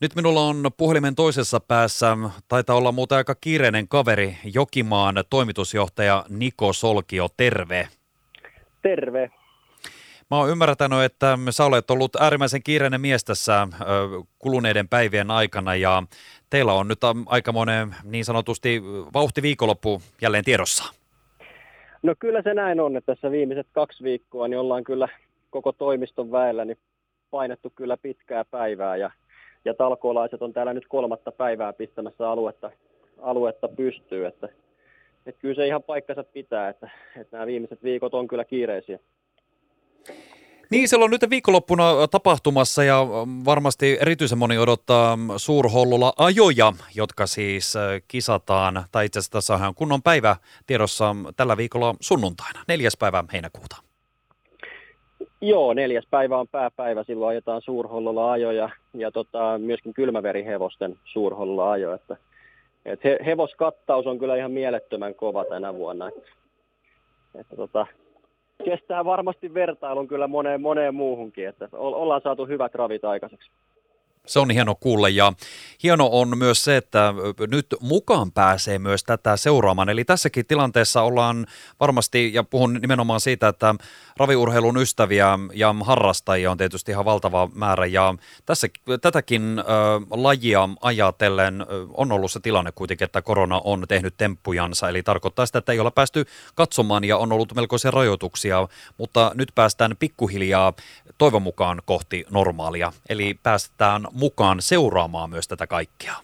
Nyt minulla on puhelimen toisessa päässä, taitaa olla muuta aika kiireinen kaveri, Jokimaan toimitusjohtaja Niko Solkio, terve. Terve. Mä oon ymmärtänyt, että sä olet ollut äärimmäisen kiireinen mies tässä kuluneiden päivien aikana ja teillä on nyt aikamoinen niin sanotusti vauhti viikonloppu jälleen tiedossa. No kyllä se näin on, että tässä viimeiset kaksi viikkoa niin ollaan kyllä koko toimiston väellä niin painettu kyllä pitkää päivää ja ja talkoolaiset on täällä nyt kolmatta päivää pistämässä aluetta, aluetta pystyy, että, että kyllä se ihan paikkansa pitää, että, että nämä viimeiset viikot on kyllä kiireisiä. Niin, siellä on nyt viikonloppuna tapahtumassa ja varmasti erityisen moni odottaa Suurhollolla ajoja, jotka siis kisataan, tai itse asiassa tässä on kunnon päivä tiedossa tällä viikolla sunnuntaina, neljäs päivä heinäkuuta. Joo, neljäs päivä on pääpäivä, silloin ajetaan suurhollolla ajoja ja tota, myöskin kylmäverihevosten suurhollolla ajo. Että, et he, hevoskattaus on kyllä ihan mielettömän kova tänä vuonna. Että, että tota, kestää varmasti vertailun kyllä moneen, moneen muuhunkin, että ollaan saatu hyvät ravit aikaiseksi. Se on hieno kuulla ja hieno on myös se, että nyt mukaan pääsee myös tätä seuraamaan. Eli tässäkin tilanteessa ollaan varmasti, ja puhun nimenomaan siitä, että raviurheilun ystäviä ja harrastajia on tietysti ihan valtava määrä. Ja tässä, tätäkin ö, lajia ajatellen on ollut se tilanne kuitenkin, että korona on tehnyt temppujansa. Eli tarkoittaa sitä, että ei olla päästy katsomaan ja on ollut melkoisia rajoituksia, mutta nyt päästään pikkuhiljaa toivon mukaan kohti normaalia. Eli päästään mukaan seuraamaan myös tätä kaikkea?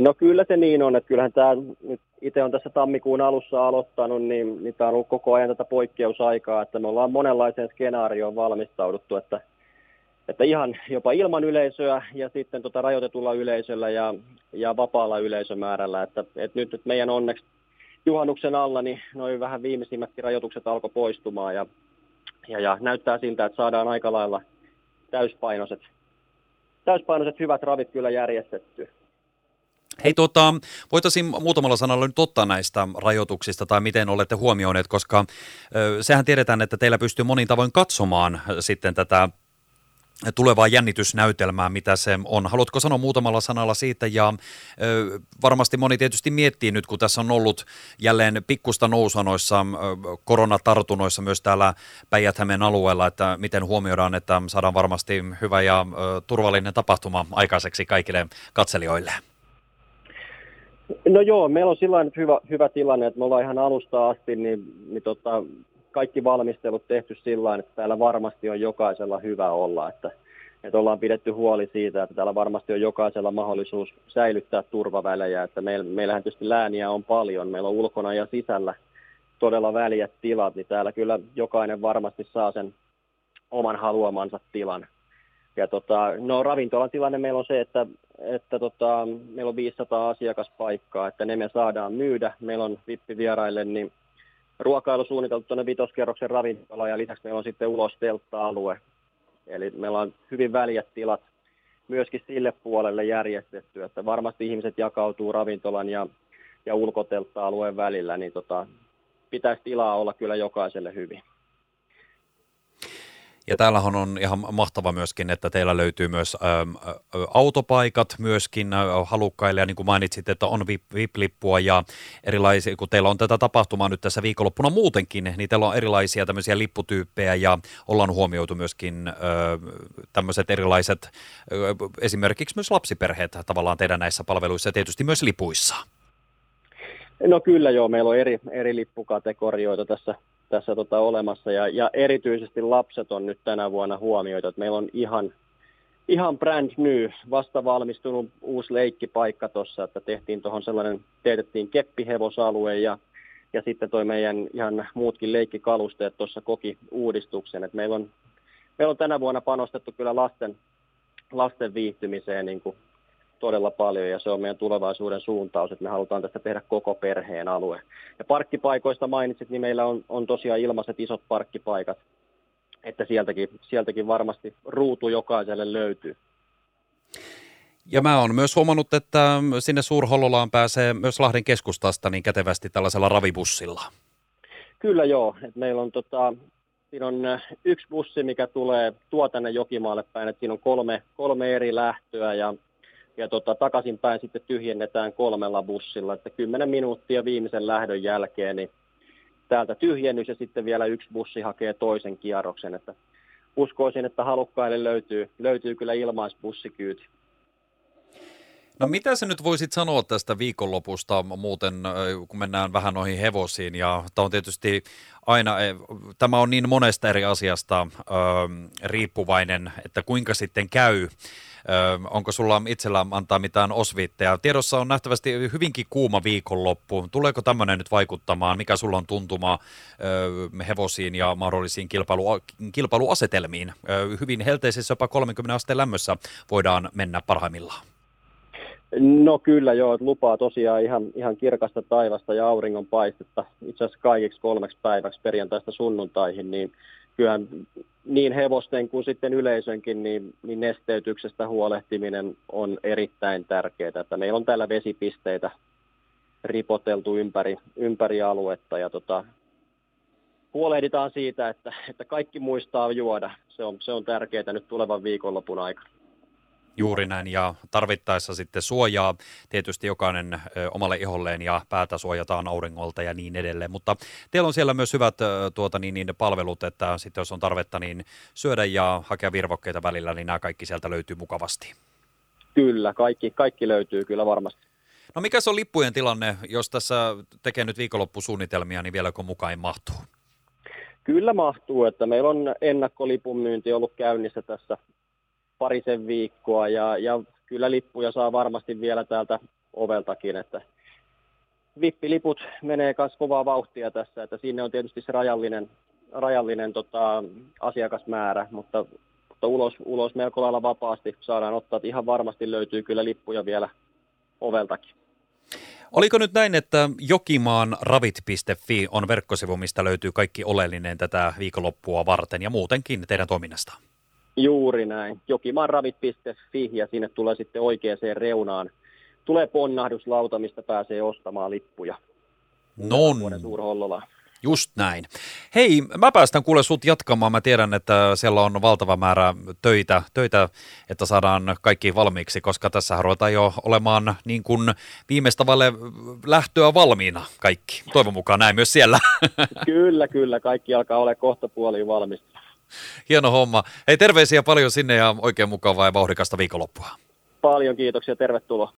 No kyllä se niin on, että kyllähän tämä nyt itse on tässä tammikuun alussa aloittanut, niin, niin tämä on ollut koko ajan tätä poikkeusaikaa, että me ollaan monenlaiseen skenaarioon valmistauduttu, että, että ihan jopa ilman yleisöä ja sitten tota rajoitetulla yleisöllä ja, ja vapaalla yleisömäärällä, että, että nyt, nyt meidän onneksi juhannuksen alla niin noin vähän viimeisimmätkin rajoitukset alkoi poistumaan ja, ja, ja näyttää siltä, että saadaan aika lailla täyspainoiset täyspainoiset hyvät ravit kyllä järjestetty. Hei, tuota, voitaisiin muutamalla sanalla nyt ottaa näistä rajoituksista tai miten olette huomioineet, koska ö, sehän tiedetään, että teillä pystyy monin tavoin katsomaan sitten tätä tulevaa jännitysnäytelmää, mitä se on. Haluatko sanoa muutamalla sanalla siitä ja ö, varmasti moni tietysti miettii nyt, kun tässä on ollut jälleen pikkusta nousua noissa ö, koronatartunoissa myös täällä päijät alueella, että miten huomioidaan, että saadaan varmasti hyvä ja ö, turvallinen tapahtuma aikaiseksi kaikille katselijoille. No joo, meillä on sillä hyvä, hyvä tilanne, että me ollaan ihan alusta asti, niin, niin tota, kaikki valmistelut tehty sillä että täällä varmasti on jokaisella hyvä olla, että, että ollaan pidetty huoli siitä, että täällä varmasti on jokaisella mahdollisuus säilyttää turvavälejä, että meil, meillähän tietysti lääniä on paljon, meillä on ulkona ja sisällä todella väliät tilat, niin täällä kyllä jokainen varmasti saa sen oman haluamansa tilan. Ja tota, no ravintolan tilanne meillä on se, että, että tota, meillä on 500 asiakaspaikkaa, että ne me saadaan myydä. Meillä on vippivieraille niin ruokailu suunniteltu tuonne vitoskerroksen ravintola ja lisäksi meillä on sitten ulos teltta-alue. Eli meillä on hyvin väljät tilat myöskin sille puolelle järjestetty, että varmasti ihmiset jakautuu ravintolan ja, ja ulkoteltta-alueen välillä, niin tota, pitäisi tilaa olla kyllä jokaiselle hyvin. Ja täällähän on ihan mahtava myöskin, että teillä löytyy myös ä, autopaikat myöskin halukkaille, ja niin kuin mainitsit, että on VIP-lippua ja erilaisia, kun teillä on tätä tapahtumaa nyt tässä viikonloppuna muutenkin, niin teillä on erilaisia tämmöisiä lipputyyppejä, ja ollaan huomioitu myöskin ä, tämmöiset erilaiset, ä, esimerkiksi myös lapsiperheet tavallaan teidän näissä palveluissa, ja tietysti myös lipuissa. No kyllä joo, meillä on eri, eri lippukategorioita tässä tässä tota olemassa. Ja, ja erityisesti lapset on nyt tänä vuonna huomioitu, että meillä on ihan, ihan brand new, vasta valmistunut uusi leikkipaikka tuossa, että tehtiin tuohon sellainen, teetettiin keppihevosalue ja, ja sitten toi meidän ihan muutkin leikkikalusteet tuossa koki uudistuksen. että meillä on, meillä on tänä vuonna panostettu kyllä lasten, lasten viihtymiseen niin kuin todella paljon ja se on meidän tulevaisuuden suuntaus, että me halutaan tästä tehdä koko perheen alue. Ja parkkipaikoista mainitsit, niin meillä on, on tosiaan ilmaiset isot parkkipaikat, että sieltäkin, sieltäkin varmasti ruutu jokaiselle löytyy. Ja mä oon myös huomannut, että sinne Suurhollolaan pääsee myös Lahden keskustasta niin kätevästi tällaisella ravibussilla. Kyllä joo, että meillä on tota, Siinä on yksi bussi, mikä tulee tuo tänne Jokimaalle päin, että siinä on kolme, kolme eri lähtöä ja, ja tota, takaisinpäin sitten tyhjennetään kolmella bussilla, että 10 minuuttia viimeisen lähdön jälkeen, niin täältä tyhjennys ja sitten vielä yksi bussi hakee toisen kierroksen, että uskoisin, että halukkaille löytyy, löytyy kyllä ilmaisbussikyyti. No mitä sä nyt voisit sanoa tästä viikonlopusta muuten, kun mennään vähän noihin hevosiin, ja tämä on tietysti aina, tämä on niin monesta eri asiasta ö, riippuvainen, että kuinka sitten käy. Ö, onko sulla itsellä antaa mitään osviitteja? Tiedossa on nähtävästi hyvinkin kuuma viikonloppu. Tuleeko tämmöinen nyt vaikuttamaan? Mikä sulla on tuntuma ö, hevosiin ja mahdollisiin kilpailu, kilpailuasetelmiin? Ö, hyvin helteisessä jopa 30 asteen lämmössä voidaan mennä parhaimmillaan. No kyllä joo, että lupaa tosiaan ihan, ihan kirkasta taivasta ja auringon paistetta itse asiassa kaikiksi kolmeksi päiväksi perjantaista sunnuntaihin, niin kyllähän niin hevosten kuin sitten yleisönkin, niin, niin nesteytyksestä huolehtiminen on erittäin tärkeää. Että meillä on täällä vesipisteitä ripoteltu ympäri, ympäri aluetta ja tota, huolehditaan siitä, että, että kaikki muistaa juoda. Se on, se on tärkeää nyt tulevan viikonlopun aikana. Juuri näin, ja tarvittaessa sitten suojaa tietysti jokainen omalle iholleen ja päätä suojataan auringolta ja niin edelleen. Mutta teillä on siellä myös hyvät tuota, niin, niin palvelut, että sitten jos on tarvetta niin syödä ja hakea virvokkeita välillä, niin nämä kaikki sieltä löytyy mukavasti. Kyllä, kaikki, kaikki löytyy kyllä varmasti. No mikä se on lippujen tilanne, jos tässä tekee nyt viikonloppusuunnitelmia, niin vieläkö mukaan mahtuu? Kyllä mahtuu, että meillä on ennakkolipun myynti ollut käynnissä tässä parisen viikkoa ja, ja kyllä lippuja saa varmasti vielä täältä oveltakin, että vippiliput menee myös kovaa vauhtia tässä, että siinä on tietysti se rajallinen, rajallinen tota, asiakasmäärä, mutta, mutta ulos, ulos melko lailla vapaasti saadaan ottaa, että ihan varmasti löytyy kyllä lippuja vielä oveltakin. Oliko nyt näin, että Jokimaan ravit.fi on verkkosivu, mistä löytyy kaikki oleellinen tätä viikonloppua varten ja muutenkin teidän toiminnasta? Juuri näin. Jokimaanravit.fi ja sinne tulee sitten oikeaan reunaan. Tulee ponnahduslauta, mistä pääsee ostamaan lippuja. Non. Just näin. Hei, mä päästän kuule sut jatkamaan. Mä tiedän, että siellä on valtava määrä töitä, töitä että saadaan kaikki valmiiksi, koska tässä ruvetaan jo olemaan niin kuin viimeistä valle lähtöä valmiina kaikki. Toivon mukaan näin myös siellä. Kyllä, kyllä. Kaikki alkaa olla kohta puoliin valmista. Hieno homma. Hei terveisiä paljon sinne ja oikein mukavaa ja vauhdikasta viikonloppua. Paljon kiitoksia, tervetuloa.